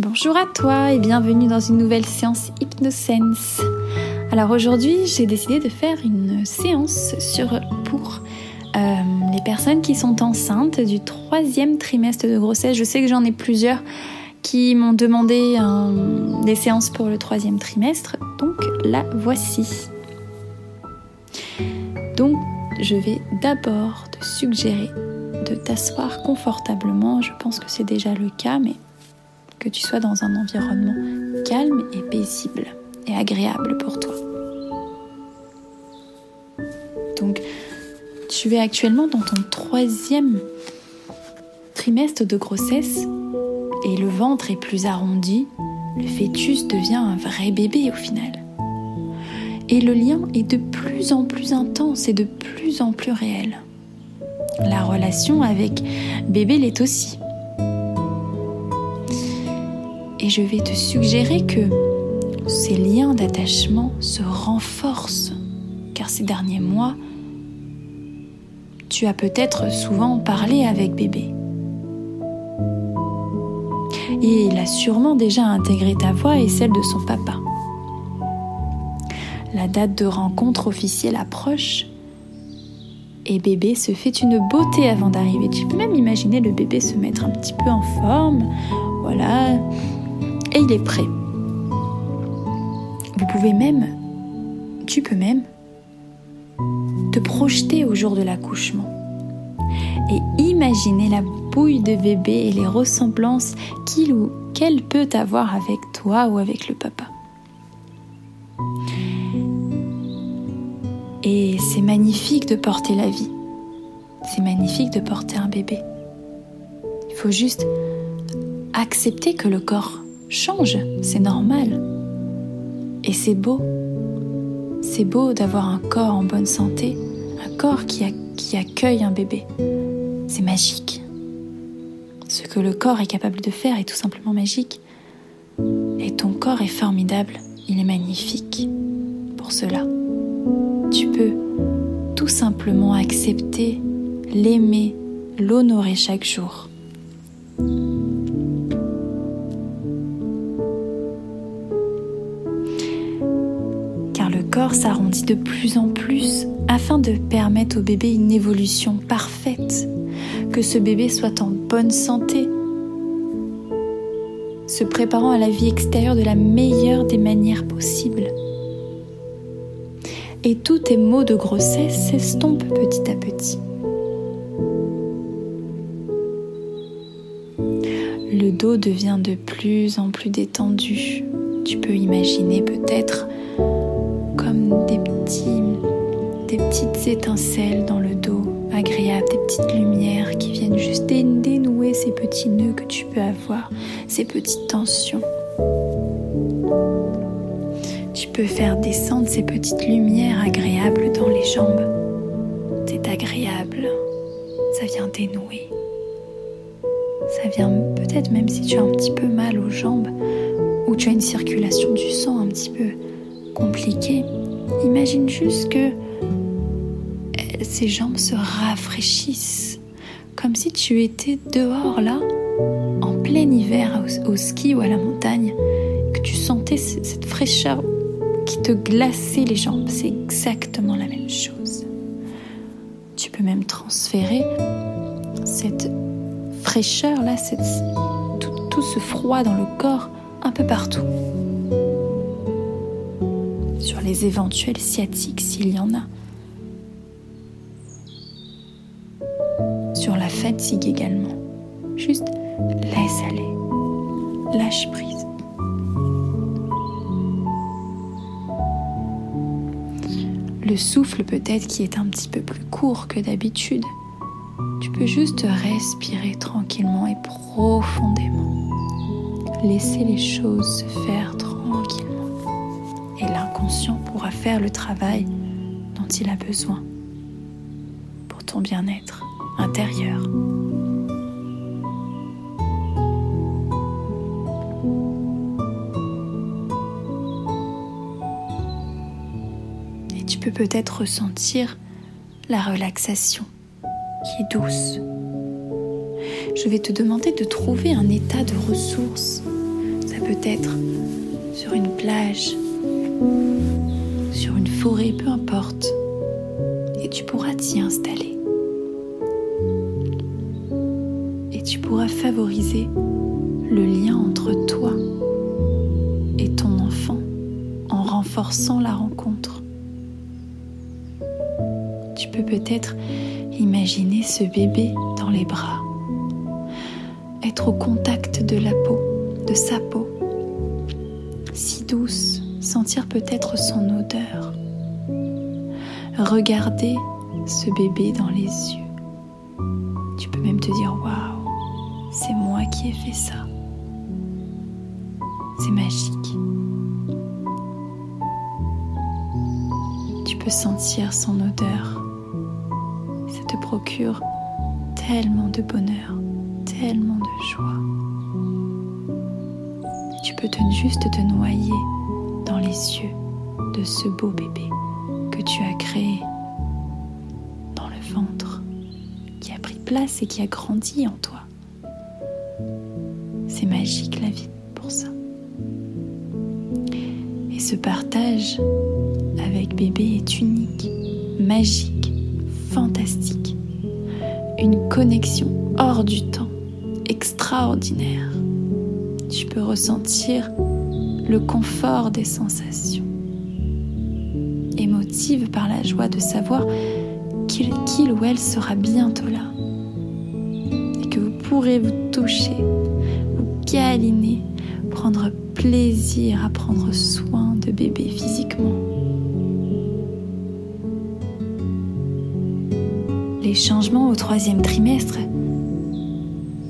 Bonjour à toi et bienvenue dans une nouvelle séance HypnoSense. Alors aujourd'hui, j'ai décidé de faire une séance sur pour euh, les personnes qui sont enceintes du troisième trimestre de grossesse. Je sais que j'en ai plusieurs qui m'ont demandé euh, des séances pour le troisième trimestre, donc la voici. Donc, je vais d'abord te suggérer de t'asseoir confortablement. Je pense que c'est déjà le cas, mais que tu sois dans un environnement calme et paisible et agréable pour toi. Donc, tu es actuellement dans ton troisième trimestre de grossesse et le ventre est plus arrondi, le fœtus devient un vrai bébé au final. Et le lien est de plus en plus intense et de plus en plus réel. La relation avec bébé l'est aussi. Et je vais te suggérer que ces liens d'attachement se renforcent, car ces derniers mois, tu as peut-être souvent parlé avec bébé. Et il a sûrement déjà intégré ta voix et celle de son papa. La date de rencontre officielle approche et bébé se fait une beauté avant d'arriver. Tu peux même imaginer le bébé se mettre un petit peu en forme. Voilà, il est prêt. Vous pouvez même, tu peux même, te projeter au jour de l'accouchement et imaginer la bouille de bébé et les ressemblances qu'il ou qu'elle peut avoir avec toi ou avec le papa. Et c'est magnifique de porter la vie. C'est magnifique de porter un bébé. Il faut juste accepter que le corps change, c'est normal. Et c'est beau. C'est beau d'avoir un corps en bonne santé, un corps qui, accueille un bébé. C'est magique. Ce que le corps est capable de faire est tout simplement magique. Et ton corps est formidable, il est magnifique. Pour cela, tu peux tout simplement accepter, l'aimer, l'honorer chaque jour. S'arrondit de plus en plus afin de permettre au bébé une évolution parfaite, que ce bébé soit en bonne santé, se préparant à la vie extérieure de la meilleure des manières possibles. Et tous tes maux de grossesse s'estompent petit à petit. Le dos devient de plus en plus détendu. Tu peux imaginer peut-être des, des petites étincelles dans le dos, agréables, des petites lumières qui viennent juste dénouer ces petits nœuds que tu peux avoir, ces petites tensions. Tu peux faire descendre ces petites lumières agréables dans les jambes. C'est agréable, ça vient dénouer. Ça vient peut-être même si tu as un petit peu mal aux jambes ou tu as une circulation du sang un petit peu compliqué. Imagine juste que ses euh, jambes se rafraîchissent, comme si tu étais dehors là, en plein hiver au, ski ou à la montagne, que tu sentais cette fraîcheur qui te glaçait les jambes. C'est exactement la même chose. Tu peux même transférer cette fraîcheur là, tout ce froid dans le corps un peu partout les éventuels sciatiques s'il y en a. Sur la fatigue également. Juste laisse aller. Lâche prise. Le souffle peut-être qui est un petit peu plus court que d'habitude. Tu peux juste respirer tranquillement et profondément. Laisser les choses se faire tranquillement l'inconscient pourra faire le travail dont il a besoin pour ton bien-être intérieur. Et tu peux peut-être ressentir la relaxation qui est douce. Je vais te demander de trouver un état de ressource Ça peut être sur une plage, sur une forêt, peu importe. Et tu pourras t'y installer. Et tu pourras favoriser le lien entre toi et ton enfant en renforçant la rencontre. Tu peux peut-être imaginer ce bébé dans les bras, être au contact de la peau, de sa peau, si douce, sentir peut-être son odeur, regarder ce bébé dans les yeux. Tu peux même te dire waouh, c'est moi qui ai fait ça. C'est magique. Tu peux sentir son odeur. Ça te procure tellement de bonheur, tellement de joie. Tu peux te, juste te noyer dans les yeux de ce beau bébé que tu as créé dans le ventre, qui a pris place et qui a grandi en toi. C'est magique la vie pour ça. Et ce partage avec bébé est unique, magique, fantastique. Une connexion hors du temps, extraordinaire. Tu peux ressentir le confort des sensations, émotive par la joie de savoir qu'il ou elle sera bientôt là et que vous pourrez vous toucher, vous câliner, prendre plaisir à prendre soin de bébé physiquement. Les changements au troisième trimestre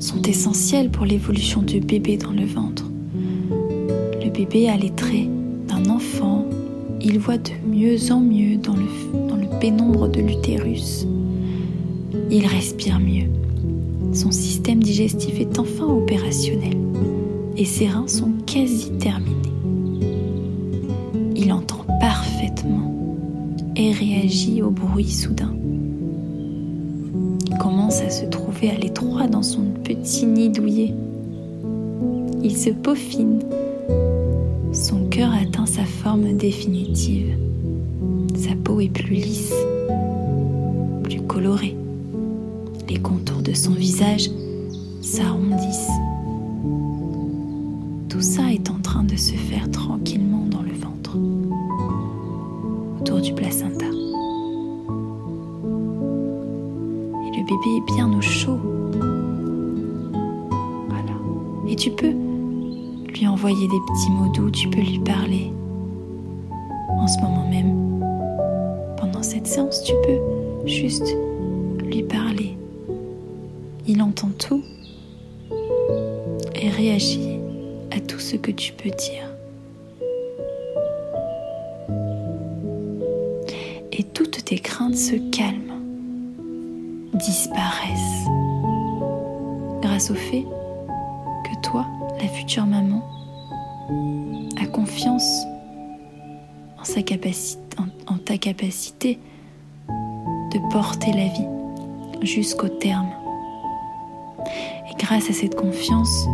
sont essentiels pour l'évolution du bébé dans le ventre. Bébé a les traits d'un enfant, il voit de mieux en mieux dans le, dans le pénombre de l'utérus. Il respire mieux. Son système digestif est enfin opérationnel et ses reins sont quasi terminés. Il entend parfaitement et réagit au bruit soudain. Il commence à se trouver à l'étroit dans son petit nid douillet. Il se peaufine. Cœur atteint sa forme définitive. Sa peau est plus lisse, plus colorée. Les contours de son visage s'arrondissent tout ça est en train de se faire tranquillement dans le ventre, autour du placenta. Et le bébé est bien au chaud. Voilà. Et tu peux lui envoyer des petits mots doux, tu peux lui parler. En ce moment même, pendant cette séance, tu peux juste lui parler. Il entend tout et réagit à tout ce que tu peux dire. Et toutes tes craintes se calment, disparaissent, grâce au fait que toi, la future maman, a confiance en, ta capacité de porter la vie jusqu'au terme. Et grâce à cette confiance,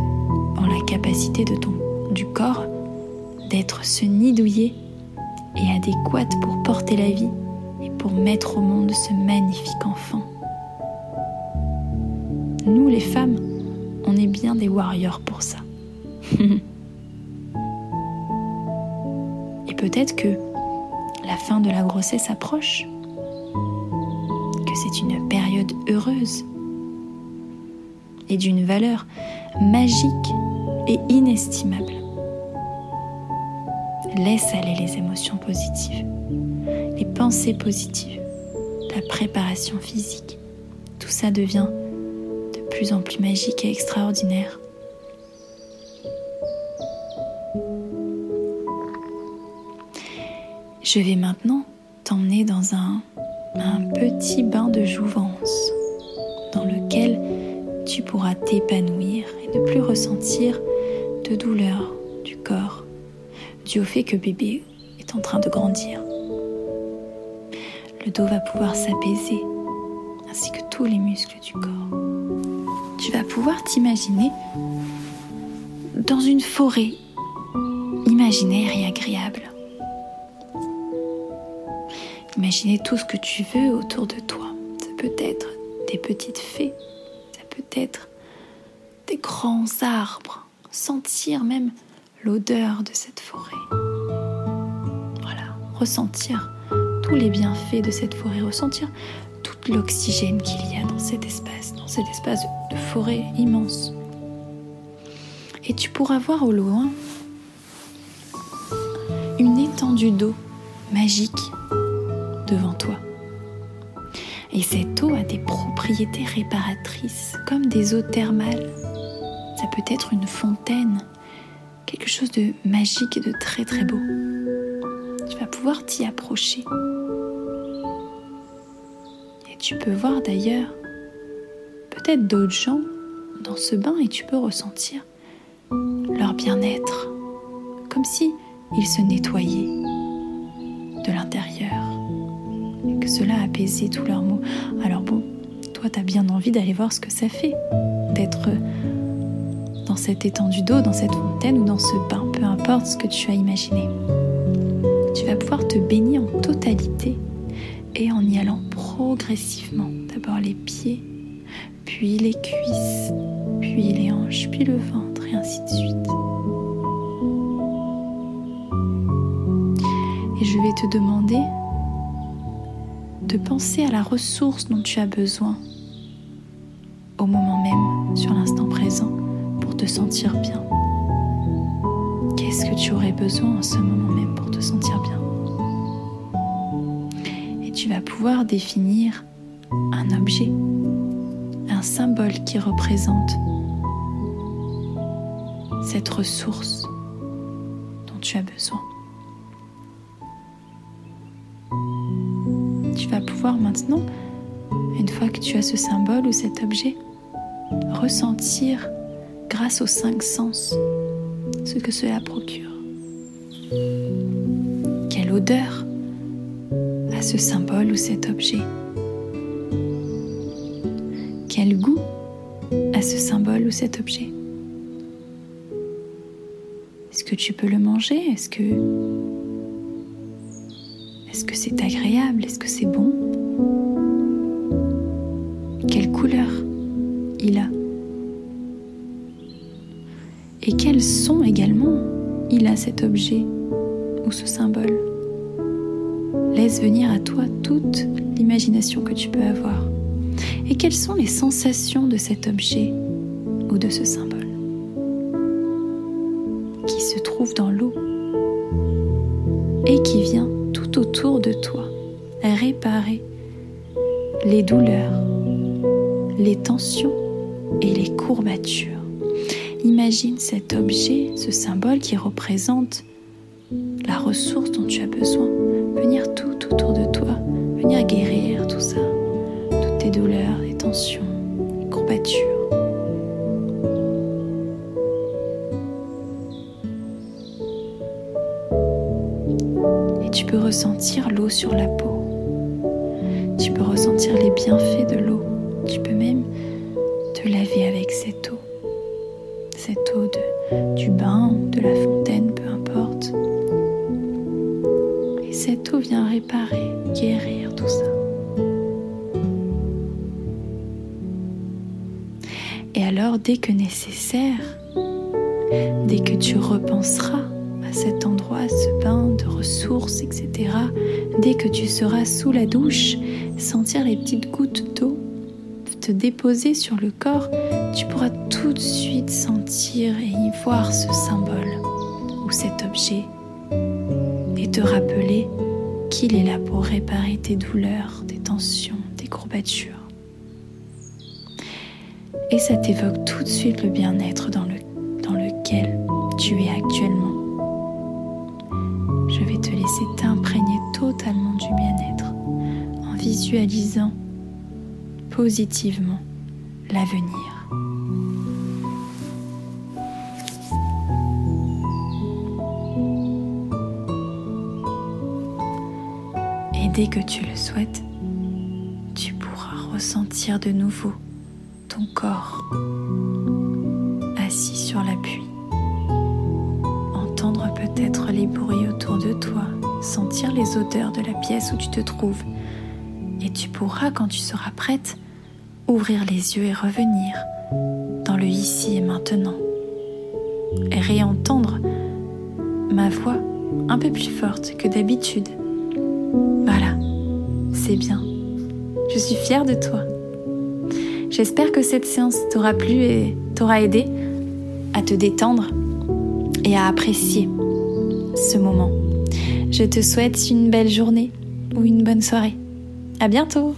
en la capacité de ton, du corps d'être ce nid douillet et adéquate pour porter la vie et pour mettre au monde ce magnifique enfant. Nous, les femmes, on est bien des warriors pour ça. et peut-être que la fin de la grossesse approche, que c'est une période heureuse et d'une valeur magique et inestimable. Laisse aller les émotions positives, les pensées positives, la préparation physique. Tout ça devient de plus en plus magique et extraordinaire. Je vais maintenant t'emmener dans un, petit bain de jouvence dans lequel tu pourras t'épanouir et ne plus ressentir de douleur du corps dû au fait que bébé est en train de grandir. Le dos va pouvoir s'apaiser ainsi que tous les muscles du corps. Tu vas pouvoir t'imaginer dans une forêt imaginaire et agréable. Imaginez tout ce que tu veux autour de toi. Ça peut être des petites fées, ça peut être des grands arbres, sentir même l'odeur de cette forêt. Voilà, ressentir tous les bienfaits de cette forêt, ressentir tout l'oxygène qu'il y a dans cet espace, dans cet espace de forêt immense. Et tu pourras voir au loin une étendue d'eau magique devant toi. Et cette eau a des propriétés réparatrices, comme des eaux thermales. Ça peut être une fontaine, quelque chose de magique et de très très beau. Tu vas pouvoir t'y approcher. Et tu peux voir d'ailleurs peut-être d'autres gens dans ce bain et tu peux ressentir leur bien-être, comme si ils se nettoyaient de l'intérieur, que cela apaisait tous leurs maux. Alors bon, toi, tu as bien envie d'aller voir ce que ça fait d'être dans cette étendue d'eau, dans cette fontaine ou dans ce bain, peu importe ce que tu as imaginé. Tu vas pouvoir te baigner en totalité et en y allant progressivement. D'abord les pieds, puis les cuisses, puis les hanches, puis le ventre et ainsi de suite. Et je vais te demander de penser à la ressource dont tu as besoin au moment même, sur l'instant présent, pour te sentir bien. Qu'est-ce que tu aurais besoin en ce moment même pour te sentir bien? Et tu vas pouvoir définir un objet, un symbole qui représente cette ressource dont tu as besoin. Pouvoir maintenant, une fois que tu as ce symbole ou cet objet, ressentir grâce aux cinq sens ce que cela procure. Quelle odeur a ce symbole ou cet objet? Quel goût a ce symbole ou cet objet? Est-ce que tu peux le manger? Est-ce que est-ce que c'est agréable? Est-ce que c'est bon? Quelle couleur il a? Et quel son également il a cet objet ou ce symbole? Laisse venir à toi toute l'imagination que tu peux avoir. Et quelles sont les sensations de cet objet ou de ce symbole qui se trouve dans l'eau et qui vient tout autour de toi réparer les douleurs, les tensions et les courbatures. Imagine cet objet, ce symbole qui représente la ressource dont tu as besoin, venir tout autour de toi, venir guérir tout ça, toutes tes douleurs, les tensions, les courbatures. Et tu peux ressentir l'eau sur la peau. Tu peux ressentir les bienfaits de l'eau. Tu peux même te laver avec cette eau. Cette eau du bain, de la fontaine, peu importe. Et cette eau vient réparer, guérir tout ça. Et alors, dès que nécessaire, dès que tu repenseras à cet endroit, ce bain ressources, etc., dès que tu seras sous la douche, sentir les petites gouttes d'eau te déposer sur le corps, tu pourras tout de suite sentir et y voir ce symbole ou cet objet et te rappeler qu'il est là pour réparer tes douleurs, tes tensions, tes courbatures. Et ça t'évoque tout de suite le bien-être dans, le, dans lequel tu es actuellement. Te laisser t'imprégner totalement du bien-être en visualisant positivement l'avenir. Et dès que tu le souhaites, tu pourras ressentir de nouveau ton corps toi, sentir les odeurs de la pièce où tu te trouves. Et tu pourras, quand tu seras prête, ouvrir les yeux et revenir dans le ici et maintenant. Et réentendre ma voix un peu plus forte que d'habitude. Voilà, c'est bien. Je suis fière de toi. J'espère que cette séance t'aura plu et t'aura aidé à te détendre et à apprécier ce moment. Je te souhaite une belle journée ou une bonne soirée. À bientôt!